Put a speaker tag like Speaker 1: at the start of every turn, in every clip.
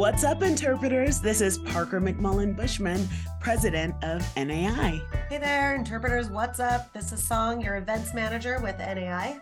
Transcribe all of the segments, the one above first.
Speaker 1: What's up, interpreters? This is Parker McMullen Bushman, president of NAI.
Speaker 2: Hey there, interpreters. What's up? This is Song, your events manager with NAI.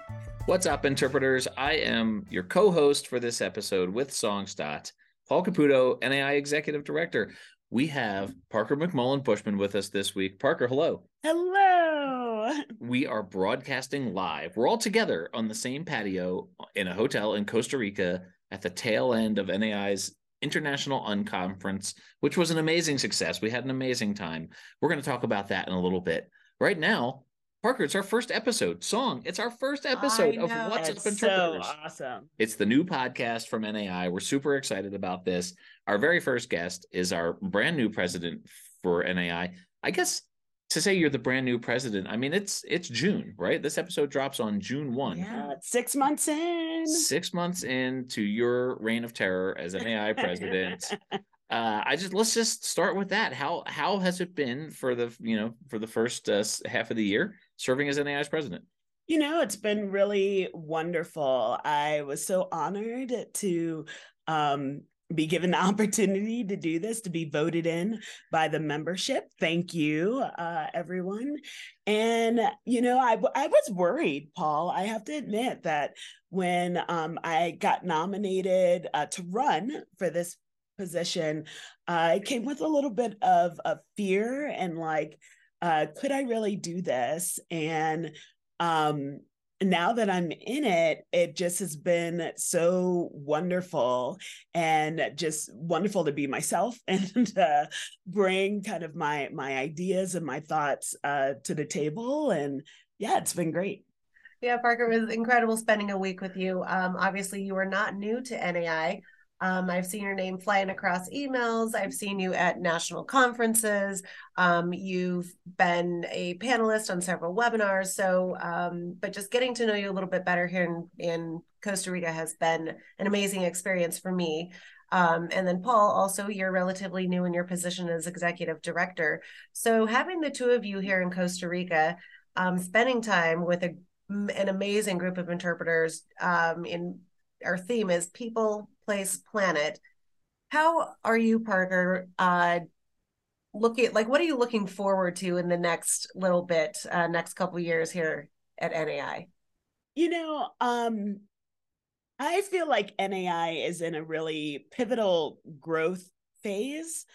Speaker 3: What's up, interpreters? I am your co host for this episode with Song Stott, Paul Caputo, NAI executive director. We have Parker McMullen Bushman with us this week. Parker, hello.
Speaker 1: Hello.
Speaker 3: We are broadcasting live. We're all together on the same patio in a hotel in Costa Rica at the tail end of NAI's International Unconference, which was an amazing success. We had an amazing time. We're going to talk about that in a little bit. Right now, Parker, it's our first episode. Song, it's our first episode of What's
Speaker 1: That's
Speaker 3: Up Interpreters.
Speaker 1: So awesome.
Speaker 3: It's the new podcast from NAI. We're super excited about this. Our very first guest is our brand new president for NAI. I guess to say you're the brand new president, I mean it's it's June, right? This episode drops on June 1.
Speaker 1: Yeah, it's six months in.
Speaker 3: Six months into your reign of terror as NAI president. uh, I just let's just start with that. How how has it been for the you know for the first uh, half of the year serving as NAI's president?
Speaker 1: You know, it's been really wonderful. I was so honored to um, be given the opportunity to do this, to be voted in by the membership. Thank you, uh, everyone. And, you know, I, I was worried, Paul. I have to admit that when um, I got nominated uh, to run for this position, uh, came with a little bit of, of fear and like, uh, could I really do this? And um, now that I'm in it, it just has been so wonderful and just wonderful to be myself and bring kind of my my ideas and my thoughts uh, to the table. And yeah, it's been great.
Speaker 2: Yeah, Parker, was incredible spending a week with you. Um, obviously, you are not new to NAI. Um, I've seen your name flying across emails. I've seen you at national conferences. Um, you've been a panelist on several webinars. So, um, but just getting to know you a little bit better here in, in Costa Rica has been an amazing experience for me. Um, and then, Paul, also, you're relatively new in your position as executive director. So, having the two of you here in Costa Rica, um, spending time with a, an amazing group of interpreters um, in our theme is people place planet. How are you parker uh looking like what are you looking forward to in the next little bit uh next couple years here at nai
Speaker 1: you know um i feel like nai is in a really pivotal growth phase.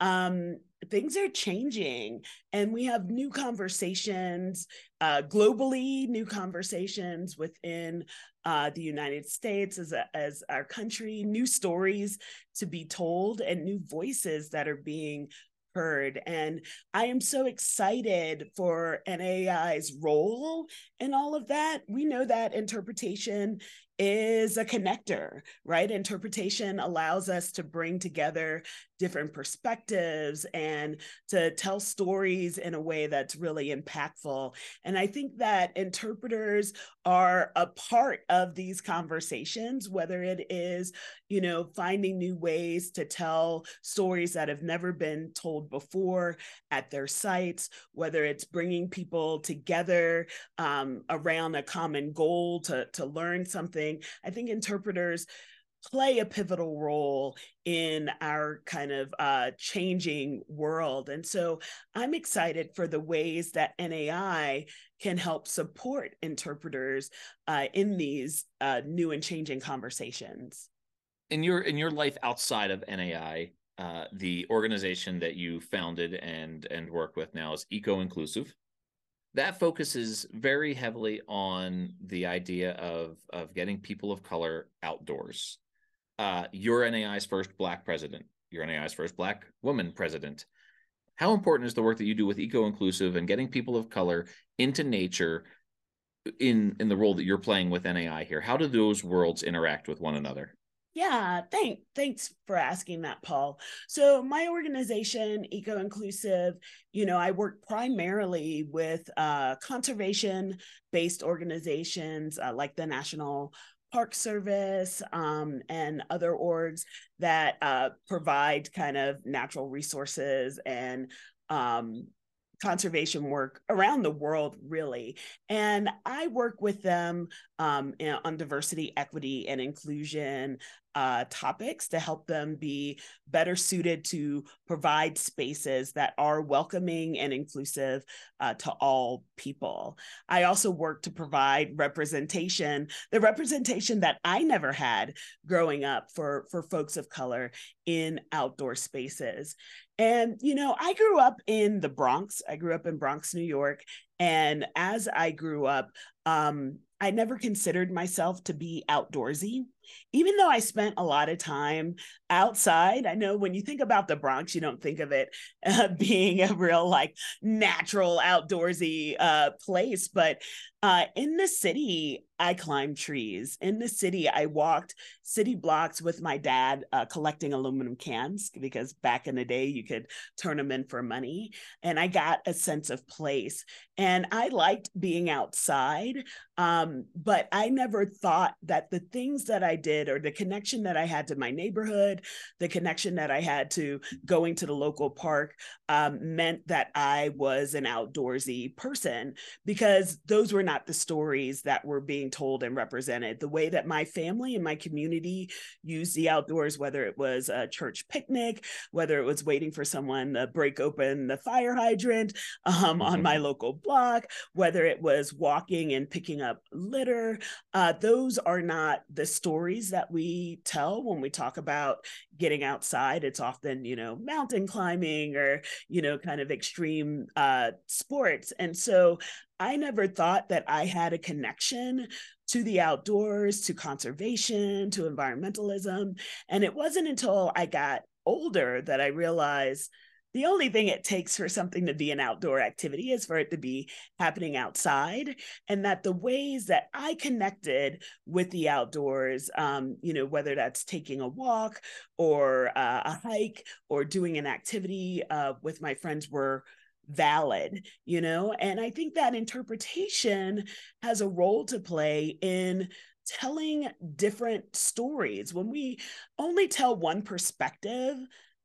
Speaker 1: Um things are changing and we have new conversations uh, globally new conversations within uh, the united states as, a, as our country new stories to be told and new voices that are being heard and i am so excited for nai's role in all of that we know that interpretation is a connector, right? Interpretation allows us to bring together different perspectives and to tell stories in a way that's really impactful. And I think that interpreters are a part of these conversations, whether it is, you know, finding new ways to tell stories that have never been told before at their sites, whether it's bringing people together um, around a common goal to, to learn something I think interpreters play a pivotal role in our kind of uh, changing world. And so I'm excited for the ways that NAI can help support interpreters uh, in these uh, new and changing conversations.
Speaker 3: In your in your life outside of NAI, uh, the organization that you founded and and work with now is Eco Inclusive that focuses very heavily on the idea of of getting people of color outdoors. Uh, you're NAI's first Black president. You're NAI's first Black woman president. How important is the work that you do with Eco Inclusive and getting people of color into nature in in the role that you're playing with NAI here? How do those worlds interact with one another?
Speaker 1: Yeah, thank thanks for asking that, Paul. So my organization, Eco Inclusive, you know, I work primarily with uh, conservation-based organizations uh, like the National Park Service um, and other orgs that uh, provide kind of natural resources and um, conservation work around the world, really. And I work with them um, on diversity, equity, and inclusion uh, topics to help them be better suited to provide spaces that are welcoming and inclusive uh, to all people. I also work to provide representation, the representation that I never had growing up for, for folks of color in outdoor spaces. And, you know, I grew up in the Bronx. I grew up in Bronx, New York. And as I grew up, um, I never considered myself to be outdoorsy even though I spent a lot of time outside, I know when you think about the Bronx, you don't think of it uh, being a real like natural outdoorsy uh, place, but uh, in the city, I climbed trees. In the city, I walked city blocks with my dad uh, collecting aluminum cans because back in the day, you could turn them in for money. And I got a sense of place. And I liked being outside, um, but I never thought that the things that I did or the connection that I had to my neighborhood, the connection that I had to going to the local park um, meant that I was an outdoorsy person because those were not the stories that were being told and represented. The way that my family and my community used the outdoors, whether it was a church picnic, whether it was waiting for someone to break open the fire hydrant um, on my mm-hmm. local block, whether it was walking and picking up litter, uh, those are not the stories that we tell when we talk about getting outside. It's often, you know, mountain climbing or, you know, kind of extreme uh, sports. And so I never thought that I had a connection to the outdoors, to conservation, to environmentalism. And it wasn't until I got older that I realized the only thing it takes for something to be an outdoor activity is for it to be happening outside and that the ways that i connected with the outdoors um, you know whether that's taking a walk or uh, a hike or doing an activity uh, with my friends were valid you know? And i think that interpretation has a role to play in telling different stories. When we only tell one perspective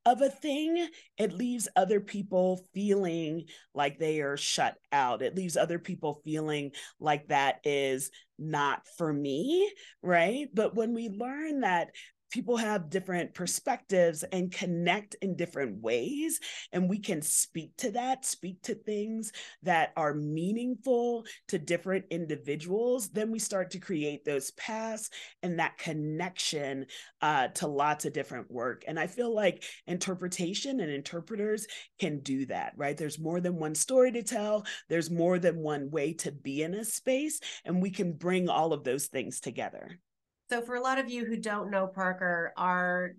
Speaker 1: of a thing, it leaves other people feeling like they are shut out. It leaves other people feeling like that is not for me, right? But when we learn that people have different perspectives and connect in different ways and we can speak to that speak to things that are meaningful to different individuals then we start to create those paths and that connection uh, to lots of different work. And i feel like interpretation and interpreters can do that right? There's more than one story to tell. There's more than one way to be in a space and we can bring all of those things together
Speaker 2: so, for a lot of you who don't know Parker, our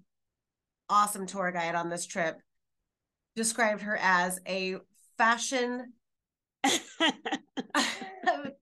Speaker 2: awesome tour guide on this trip described her as a fashion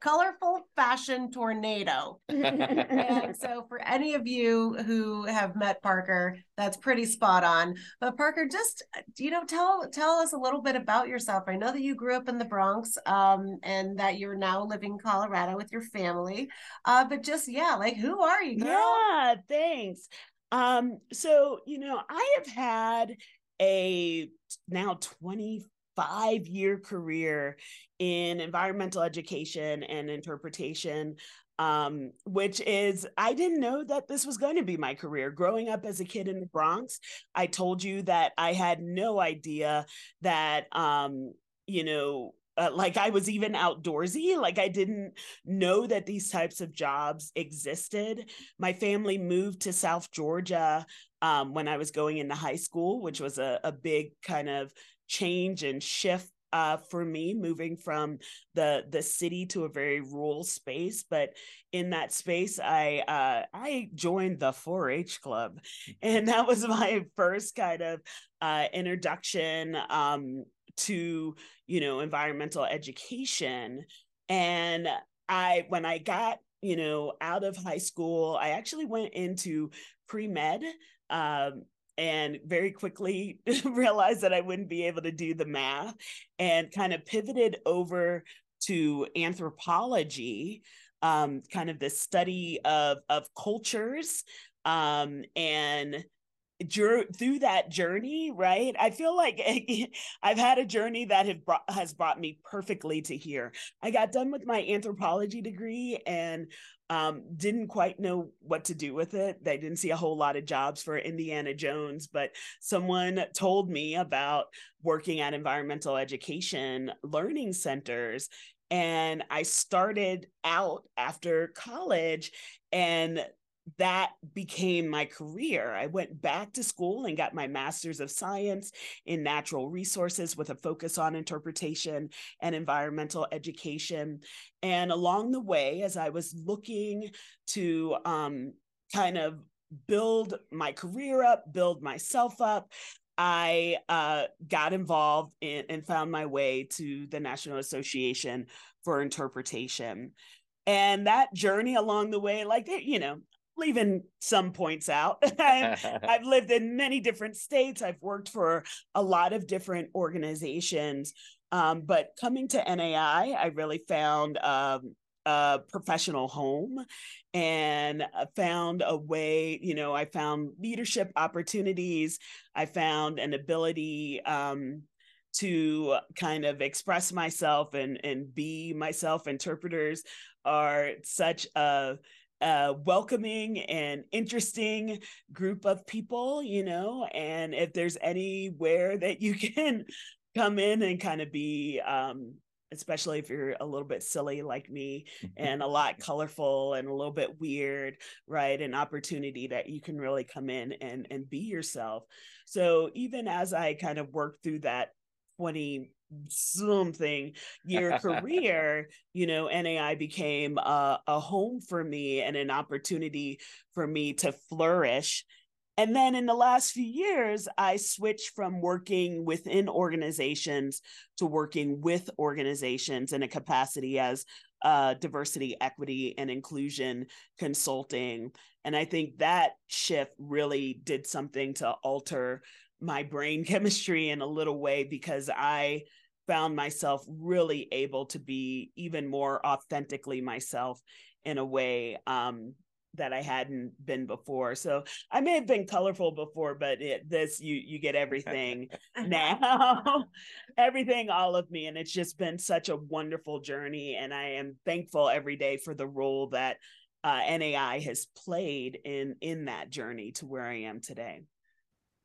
Speaker 2: colorful fashion tornado. and so for any of you who have met Parker, that's pretty spot on. But Parker, just you know, tell tell us a little bit about yourself. I know that you grew up in the Bronx um, and that you're now living in Colorado with your family. Uh, but just yeah, like who are you? Girl?
Speaker 1: Yeah, thanks. Um, so you know, I have had a now 20 five year career in environmental education and interpretation um, which is I didn't know that this was going to be my career. Growing up as a kid in the Bronx, I told you that I had no idea that um, you know uh, like I was even outdoorsy. Like I didn't know that these types of jobs existed. My family moved to South Georgia um, when I was going into high school, which was a, a big kind of change and shift uh, for me moving from the the city to a very rural space. But in that space i uh, i joined the 4-h club. And that was my first kind of uh, introduction um, to you know environmental education. And i when i got you know out of high school i actually went into pre-med um, and very quickly realized that I wouldn't be able to do the math and kind of pivoted over to anthropology, um, kind of the study of, of cultures um, and through that journey, right? I feel like I've had a journey that have brought, has brought me perfectly to here. I got done with my anthropology degree and um, didn't quite know what to do with it. They didn't see a whole lot of jobs for Indiana Jones, but someone told me about working at environmental education learning centers and I started out after college and that became my career. I went back to school and got my master's of science in natural resources with a focus on interpretation and environmental education. And along the way, as I was looking to um, kind of build my career up, build myself up, I uh, got involved in, and found my way to the National Association for Interpretation. And that journey along the way, like, you know, leaving some points out. I've, I've, lived in many different states. I've worked for a lot of different organizations. Um, but coming to NAI, I really found um, a professional home and found a way, you know, I found leadership opportunities. I found an ability um, to kind of express myself and, and be myself. Interpreters are such a uh, welcoming and interesting group of people, you know, and if there's anywhere that you can come in and kind of be, um, especially if you're a little bit silly like me and a lot colorful and a little bit weird, right? An opportunity that you can really come in and and be yourself. So even as I kind of work through that 20 something year career, you know, NAI became a, a home for me and an opportunity for me to flourish. And then in the last few years, I switched from working within organizations to working with organizations in a capacity as uh, diversity, equity, and inclusion consulting. And I think that shift really did something to alter my brain chemistry in a little way because I found myself really able to be even more authentically myself in a way um, that I hadn't been before. So I may have been colorful before, but it, this you you get everything now, everything, all of me, and it's just been such a wonderful journey. And I am thankful every day for the role that uh, NAI has played in in that journey to where I am today.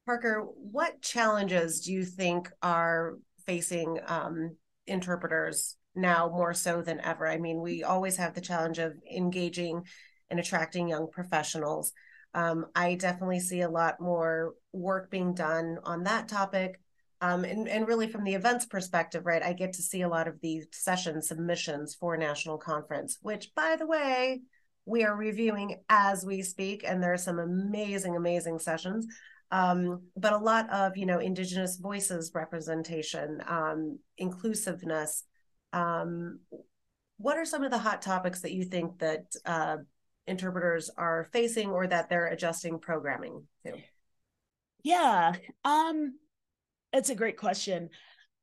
Speaker 2: Parker, what challenges do you think are facing um, interpreters now more so than ever? I mean, we always have the challenge of engaging and attracting young professionals. Um, I definitely see a lot more work being done on that topic. Um, and, and really from the events perspective, right, I get to see a lot of these session submissions for national conference, which by the way, we are reviewing as we speak, and there are some amazing, amazing sessions um, but a lot of you know indigenous voices representation um, inclusiveness. Um, what are some of the hot topics that you think that uh, interpreters are facing or that they're adjusting programming to?
Speaker 1: Yeah um it's a great question.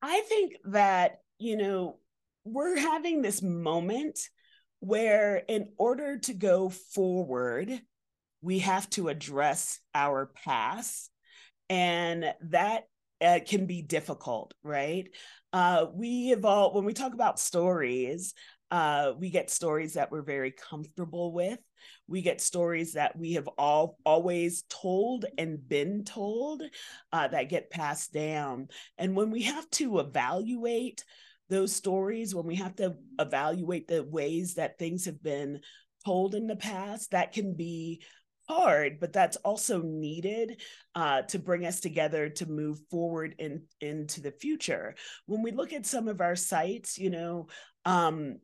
Speaker 1: I think that you know we're having this moment where in order to go forward we have to address our past and that uh, can be difficult right? Uh, we evolve when we talk about stories uh, we get stories that we're very comfortable with. We get stories that we have all always told and been told uh, that get passed down. And when we have to evaluate those stories when we have to evaluate the ways that things have been told in the past that can be hard, but that's also needed uh, to bring us together to move forward in, into the future. When we look at some of our sites, you know, um,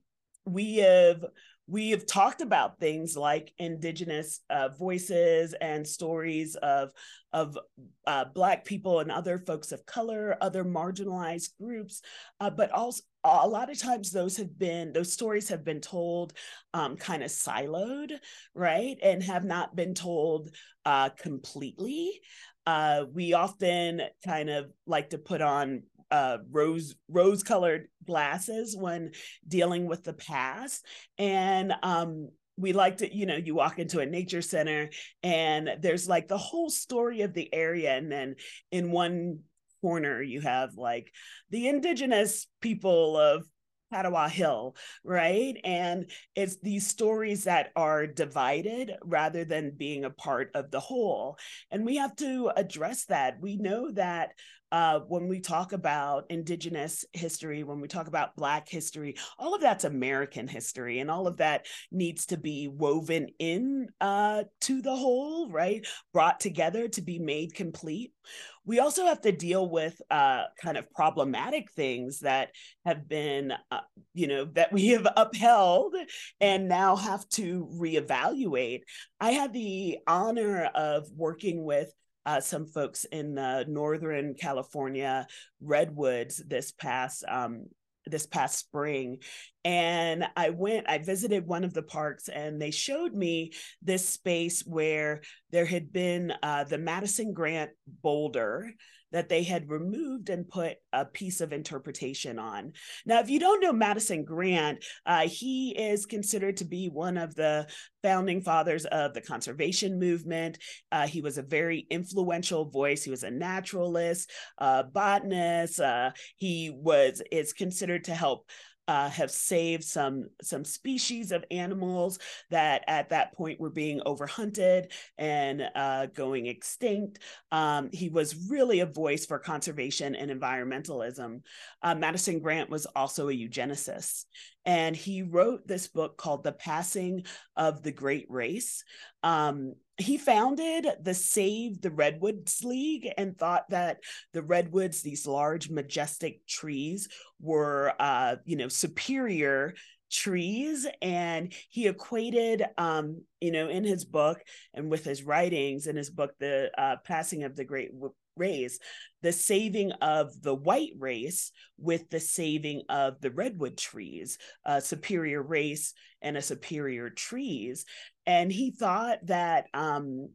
Speaker 1: we have we have talked about things like indigenous uh, voices and stories of of uh, black people and other folks of color other marginalized groups uh, but also a lot of times those have been those stories have been told um, kind of siloed right? And have not been told uh, completely. Uh, we often kind of like to put on uh, rose rose colored glasses when dealing with the past and um, we like to, you know, you walk into a nature center and there's like the whole story of the area. And then in one corner, you have like the indigenous people of Petawawa Hill, right? And it's these stories that are divided rather than being a part of the whole. And we have to address that. We know that uh, when we talk about Indigenous history, when we talk about Black history, all of that's American history, and all of that needs to be woven in uh, to the whole, right? Brought together to be made complete. We also have to deal with uh, kind of problematic things that have been, uh, you know, that we have upheld and now have to reevaluate. I had the honor of working with uh, some folks in the Northern California redwoods this past um, this past spring and i went i visited one of the parks and they showed me this space where there had been uh, the madison grant boulder that they had removed and put a piece of interpretation on. Now, if you don't know Madison Grant, uh, he is considered to be one of the founding fathers of the conservation movement. Uh, he was a very influential voice. He was a naturalist, uh, botanist. He was is considered to help uh, have saved some some species of animals that at that point were being overhunted and uh, going extinct. Um, he was really a voice for conservation and environmentalism. Uh, Madison Grant was also a eugenicist, and he wrote this book called The Passing of the Great Race. Um, he founded the Save the Redwoods League and thought that the redwoods, these large, majestic trees, were, uh, you know, superior trees and he equated um you know in his book and with his writings in his book the uh, passing of the great race the saving of the white race with the saving of the redwood trees a superior race and a superior trees and he thought that um,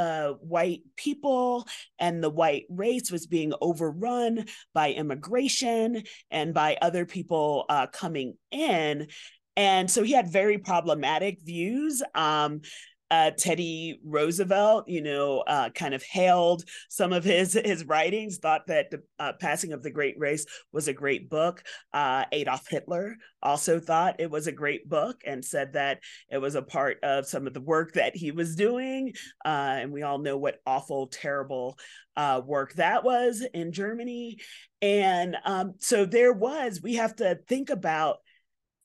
Speaker 1: uh, white people and the white race was being overrun by immigration and by other people uh, coming in. And so he had very problematic views. Um, uh, Teddy Roosevelt, you know, uh, kind of hailed some of his his writings, thought that the uh, Passing of the Great Race was a great book. Uh, Adolf Hitler also thought it was a great book and said that it was a part of some of the work that he was doing. Uh, and we all know what awful, terrible uh, work that was in Germany. And um, so there was, we have to think about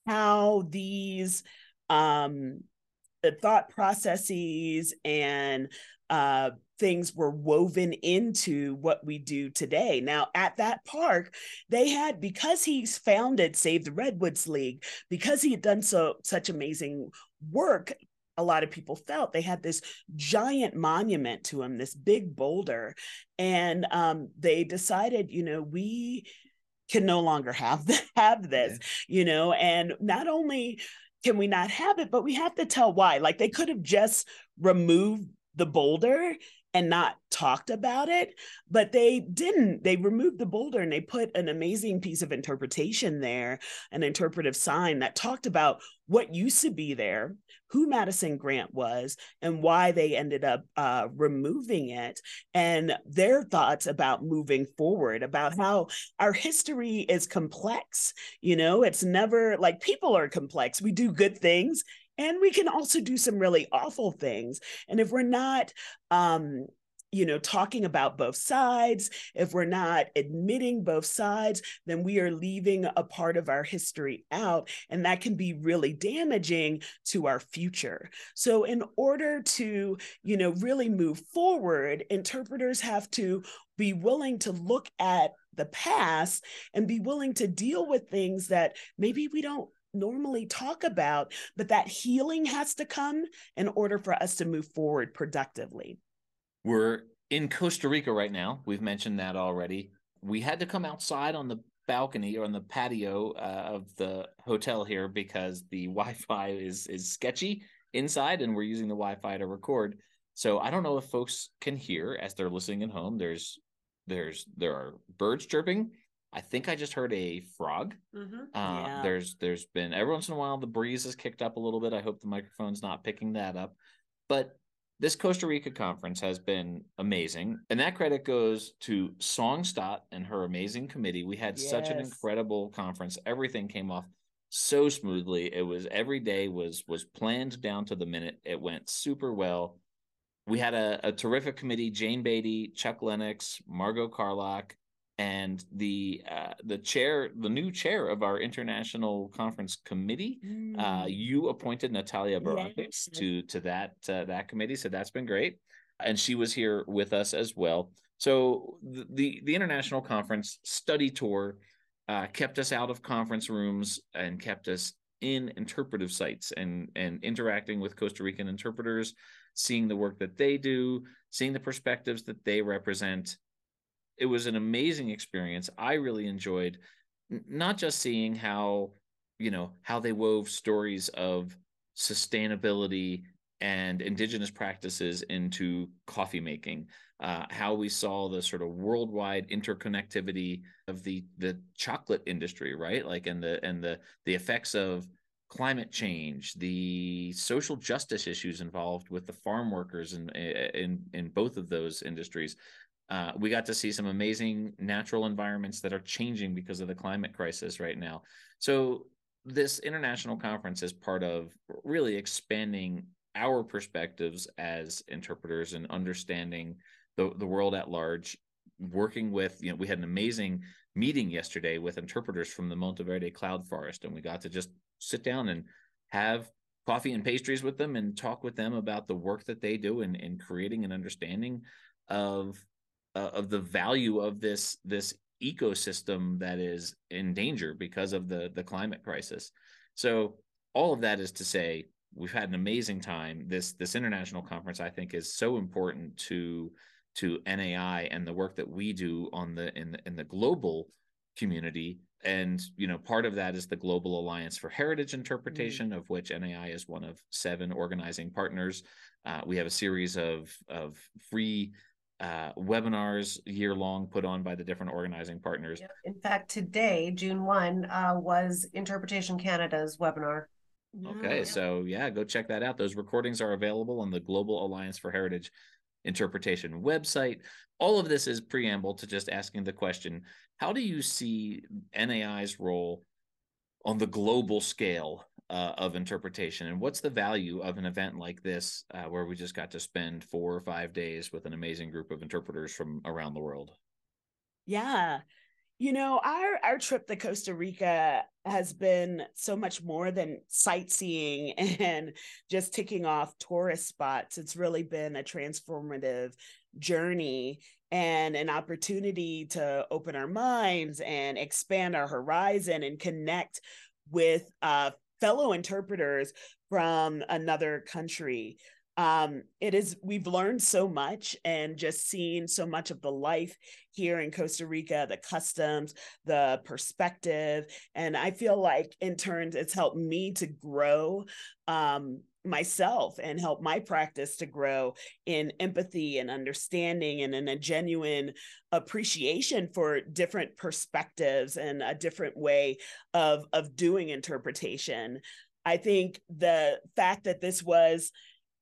Speaker 1: how these um, the thought processes and uh, things were woven into what we do today. Now, at that park, they had because he's founded Save the Redwoods League, because he had done so such amazing work. A lot of people felt they had this giant monument to him, this big boulder, and um, they decided, you know, we can no longer have have this, yeah. you know, and not only can we not have it? But we have to tell why. Like they could have just removed the boulder and not talked about it, but they didn't. They removed the boulder and they put an amazing piece of interpretation there, an interpretive sign that talked about what used to be there, who Madison Grant was, and why they ended up uh, removing it, and their thoughts about moving forward, about how our history is complex. You know, it's never like people are complex. We do good things and we can also do some really awful things. And if we're not um you know talking about both sides if we're not admitting both sides then we are leaving a part of our history out. And that can be really damaging to our future. So in order to you know really move forward interpreters have to be willing to look at the past and be willing to deal with things that maybe we don't normally talk about, but that healing has to come in order for us to move forward productively.
Speaker 3: We're in Costa Rica right now. We've mentioned that already. We had to come outside on the balcony or on the patio uh, of the hotel here because the Wi-Fi is is sketchy inside, and we're using the Wi-Fi to record. So I don't know if folks can hear as they're listening at home. There's there's there are birds chirping. I think I just heard a frog.
Speaker 2: Mhm.
Speaker 3: Uh,
Speaker 1: Yeah.
Speaker 3: There's there's been every once in a while the breeze has kicked up a little bit. I hope the microphone's not picking that up. But this Costa Rica conference has been amazing, and that credit goes to Song Stott and her amazing committee. We had such an incredible conference. Everything came off so smoothly. It was every day was was planned down to the minute. It went super well. We had a, a terrific committee: Jane Beatty, Chuck Lennox, Margot Carlock, and the uh, the chair, the new chair of our international conference committee. Uh,
Speaker 1: Mm.
Speaker 3: you appointed Natalia Barakis
Speaker 1: Yes.
Speaker 3: to to that uh, that committee, so that's been great. And she was here with us as well. So the the, the international conference study tour uh, kept us out of conference rooms and kept us in interpretive sites and and interacting with Costa Rican interpreters, seeing the work that they do, seeing the perspectives that they represent. It was an amazing experience. I really enjoyed not just seeing how you know how they wove stories of sustainability and indigenous practices into coffee making uh, how we saw the sort of worldwide interconnectivity of the the chocolate industry right like and the and the the effects of climate change the social justice issues involved with the farm workers in in in both of those industries uh, we got to see some amazing natural environments that are changing because of the climate crisis right now. So this international conference is part of really expanding our perspectives as interpreters and understanding the, the world at large working with you know we had an amazing meeting yesterday with interpreters from the monteverde cloud forest and we got to just sit down and have coffee and pastries with them and talk with them about the work that they do in, in creating an understanding of uh, of the value of this this ecosystem that is in danger because of the the climate crisis. So all of that is to say we've had an amazing time. This this international conference I think is so important to to NAI and the work that we do on the in the in the global community. And you know, part of that is the Global Alliance for Heritage Interpretation, mm. of which NAI is one of seven organizing partners. Uh, we have a series of of free uh, webinars year long put on by the different organizing partners.
Speaker 2: In fact, today, June 1, uh, was Interpretation Canada's webinar.
Speaker 3: Okay, so yeah, go check that out. Those recordings are available on the Global Alliance for Heritage Interpretation website. All of this is preamble to just asking the question how do you see NAI's role on the global scale uh, of interpretation and what's the value of an event like this uh, where we just got to spend four or five days with an amazing group of interpreters from around the world?
Speaker 1: Yeah. You know our our trip to costa rica has been so much more than sightseeing and just ticking off tourist spots. It's really been a transformative journey and an opportunity to open our minds and expand our horizon and connect with uh, fellow interpreters from another country. Um it is we've learned so much and just seen so much of the life here in costa rica the customs the perspective and i feel like in turns it's helped me to grow um myself and help my practice to grow in empathy and understanding and in a genuine appreciation for different perspectives and a different way of of doing interpretation. I think the fact that this was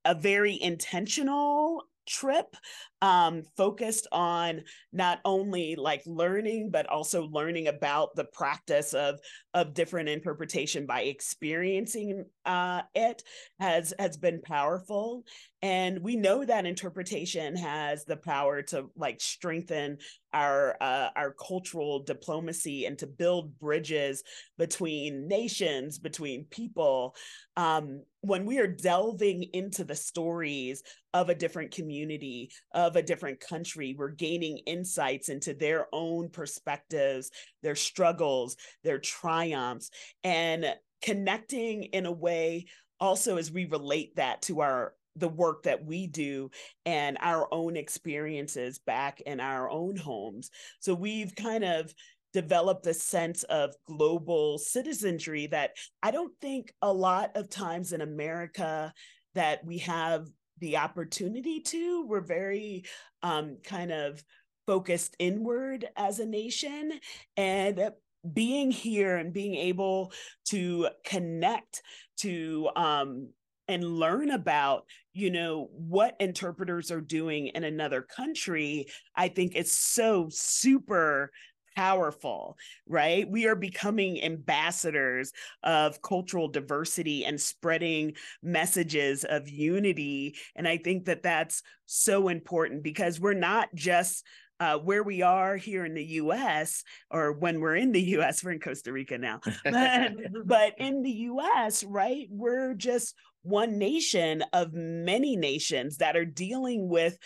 Speaker 1: a very intentional trip um focused on not only like learning but also learning about the practice of of different interpretation by experiencing uh it has has been powerful. And we know that interpretation has the power to like strengthen our uh, our cultural diplomacy and to build bridges between nations between people. Um, when we are delving into the stories of a different community of a different country we're gaining insights into their own perspectives their struggles their triumphs and connecting in a way also as we relate that to our the work that we do and our own experiences back in our own homes. So we've kind of developed a sense of global citizenry that I don't think a lot of times in America that we have the opportunity to. We're very um, kind of focused inward as a nation and being here and being able to connect to um and learn about you know what interpreters are doing in another country i think is so super powerful, right? We are becoming ambassadors of cultural diversity and spreading messages of unity. And I think that that's so important because we're not just uh, where we are here in the US, or when we're in the US, we're in Costa Rica now, but, but in the US, right, we're just one nation of many nations that are dealing with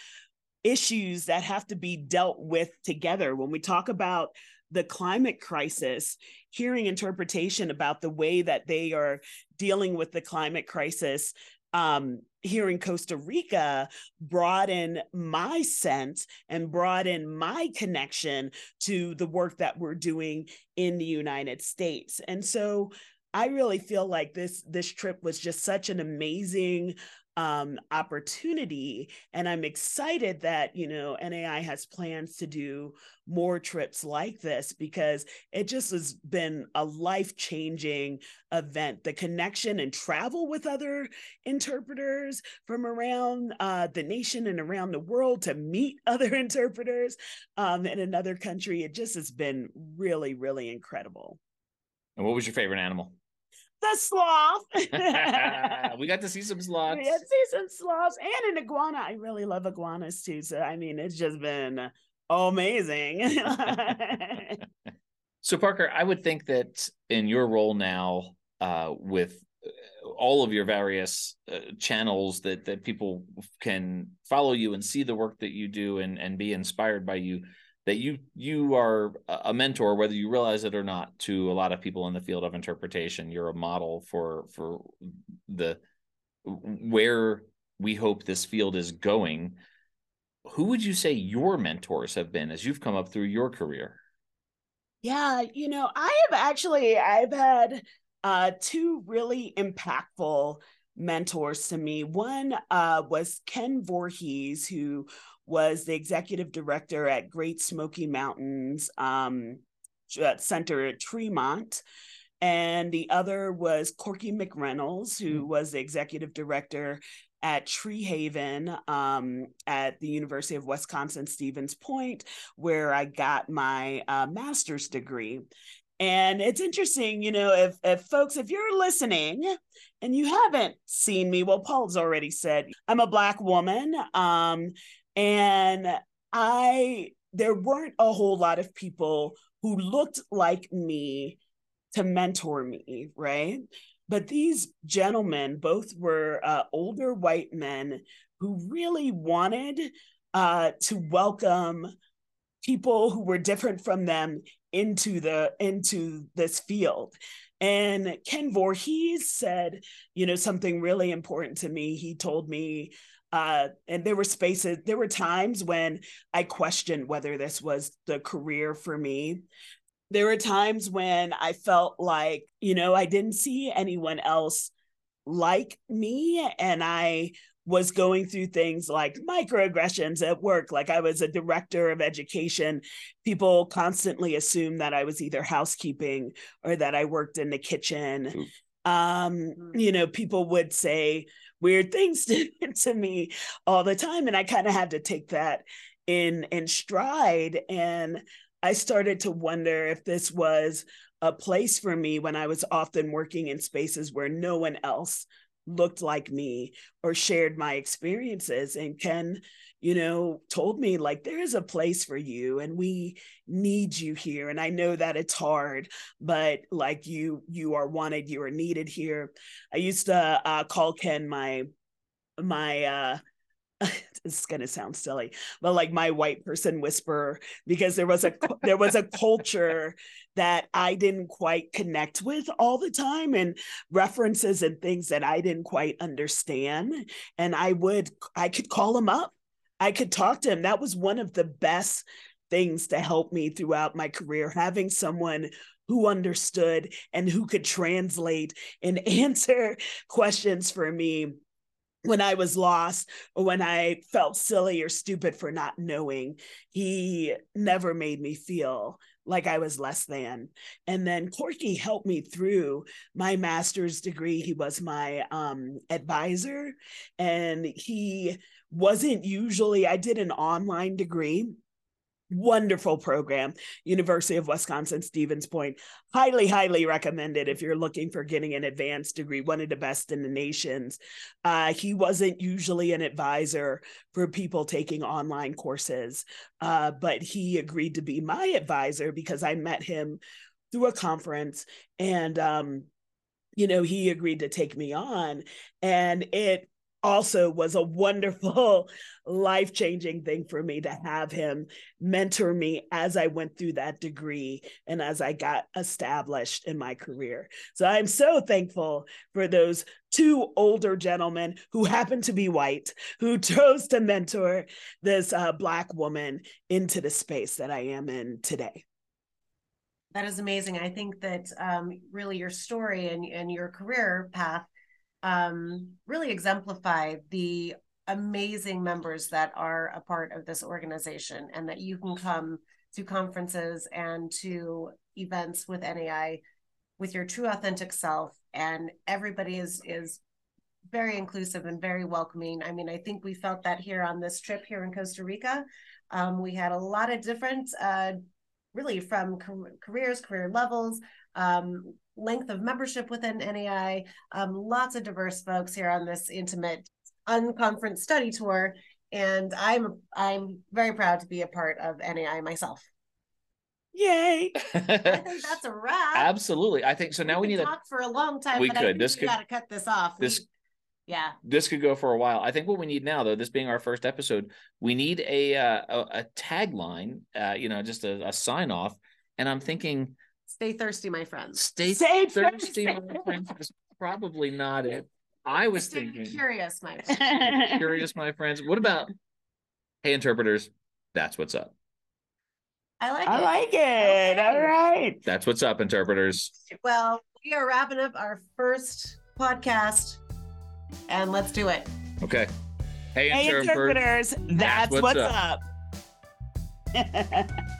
Speaker 1: issues that have to be dealt with together. When we talk about the climate crisis, hearing interpretation about the way that they are dealing with the climate crisis um, here in Costa Rica in my sense and in my connection to the work that we're doing in the United States. And so I really feel like this this trip was just such an amazing um, opportunity. And I'm excited that, you know, NAI has plans to do more trips like this because it just has been a life changing event. The connection and travel with other interpreters from around uh, the nation and around the world to meet other interpreters um, in another country, it just has been really, really incredible.
Speaker 3: And what was your favorite animal?
Speaker 1: The sloth.
Speaker 3: we got to see some sloths.
Speaker 1: We got to see some sloths and an iguana. I really love iguanas too. So I mean, it's just been amazing.
Speaker 3: so Parker, I would think that in your role now, uh, with uh, all of your various uh, channels that that people can follow you and see the work that you do and and be inspired by you that you you are a mentor whether you realize it or not to a lot of people in the field of interpretation. You're a model for for the where we hope this field is going. Who would you say your mentors have been as you've come up through your career?
Speaker 1: Yeah you know i have actually i've had uh two really impactful mentors to me. One uh was ken Voorhis who was the executive director at Great Smoky Mountains um, Center at Tremont. And the other was Corky McReynolds, who mm. was the executive director at Treehaven um, at the University of Wisconsin Stevens Point, where I got my uh, master's degree. And it's interesting, you know, if, if folks, if you're listening and you haven't seen me, well, Paul's already said I'm a Black woman. Um, and I, there weren't a whole lot of people who looked like me to mentor me, right? But these gentlemen both were uh, older white men who really wanted uh, to welcome people who were different from them into the into this field and ken Voorhis said you know something really important to me he told me uh, and there were spaces, there were times when I questioned whether this was the career for me. There were times when I felt like, you know, I didn't see anyone else like me. And I was going through things like microaggressions at work. Like I was a director of education. People constantly assumed that I was either housekeeping or that I worked in the kitchen. Um, mm. you know, people would say, weird things to, to me all the time. And I kind of had to take that in in stride. And I started to wonder if this was a place for me when I was often working in spaces where no one else looked like me or shared my experiences. And Ken you know, told me like there is a place for you and we need you here. And I know that it's hard, but like you, you are wanted, you are needed here. I used to uh, call Ken my my uh it's gonna sound silly, but like my white person whisperer, because there was a there was a culture that I didn't quite connect with all the time, and references and things that I didn't quite understand. And I would I could call him up I could talk to him. That was one of the best things to help me throughout my career, having someone who understood and who could translate and answer questions for me when I was lost or when I felt silly or stupid for not knowing. He never made me feel like I was less than. And then Corky helped me through my master's degree. He was my um, advisor, and he wasn't usually, I did an online degree. Wonderful program university of wisconsin stevens point. Highly highly recommended if you're looking for getting an advanced degree one of the best in the nations. Uh, he wasn't usually an advisor for people taking online courses uh, but he agreed to be my advisor because i met him through a conference and um, you know he agreed to take me on. And it also was a wonderful life changing thing for me to have him mentor me as I went through that degree and as I got established in my career. So I'm so thankful for those two older gentlemen who happened to be white who chose to mentor this uh, Black woman into the space that I am in today.
Speaker 2: That is amazing. I think that um, really your story and, and your career path um, really exemplify the amazing members that are a part of this organization and that you can come to conferences and to events with NAI with your true authentic self and everybody is is very inclusive and very welcoming. I mean, I think we felt that here on this trip here in Costa Rica. Um, we had a lot of different, uh, really from careers, career levels, um, length of membership within NAI. Um, lots of diverse folks here on this intimate unconference study tour, and I'm I'm very proud to be a part of NAI myself.
Speaker 1: Yay!
Speaker 2: I think that's a wrap.
Speaker 3: Absolutely, I think so. Now we, we need
Speaker 2: to talk for a long time.
Speaker 3: We
Speaker 2: but
Speaker 3: could. this
Speaker 2: could. Got to cut this off.
Speaker 3: This.
Speaker 2: We, yeah
Speaker 3: this could go for a while i think what we need now though this being our first episode we need a uh, a, a tagline uh, you know just a, a sign off and i'm thinking
Speaker 2: Stay thirsty, my friends.
Speaker 3: Stay, Stay thirsty, my friends. Is probably not it. I was
Speaker 2: Stay
Speaker 3: thinking
Speaker 2: curious, my friends.
Speaker 3: curious, my friends. What about hey interpreters? That's what's up.
Speaker 2: I like
Speaker 1: I
Speaker 2: it.
Speaker 1: like it. Okay. All right.
Speaker 3: That's what's up, interpreters.
Speaker 2: Well, we are wrapping up our first podcast, and let's do it.
Speaker 3: Okay.
Speaker 1: Hey, hey interpreters, that's, that's what's, what's up. up.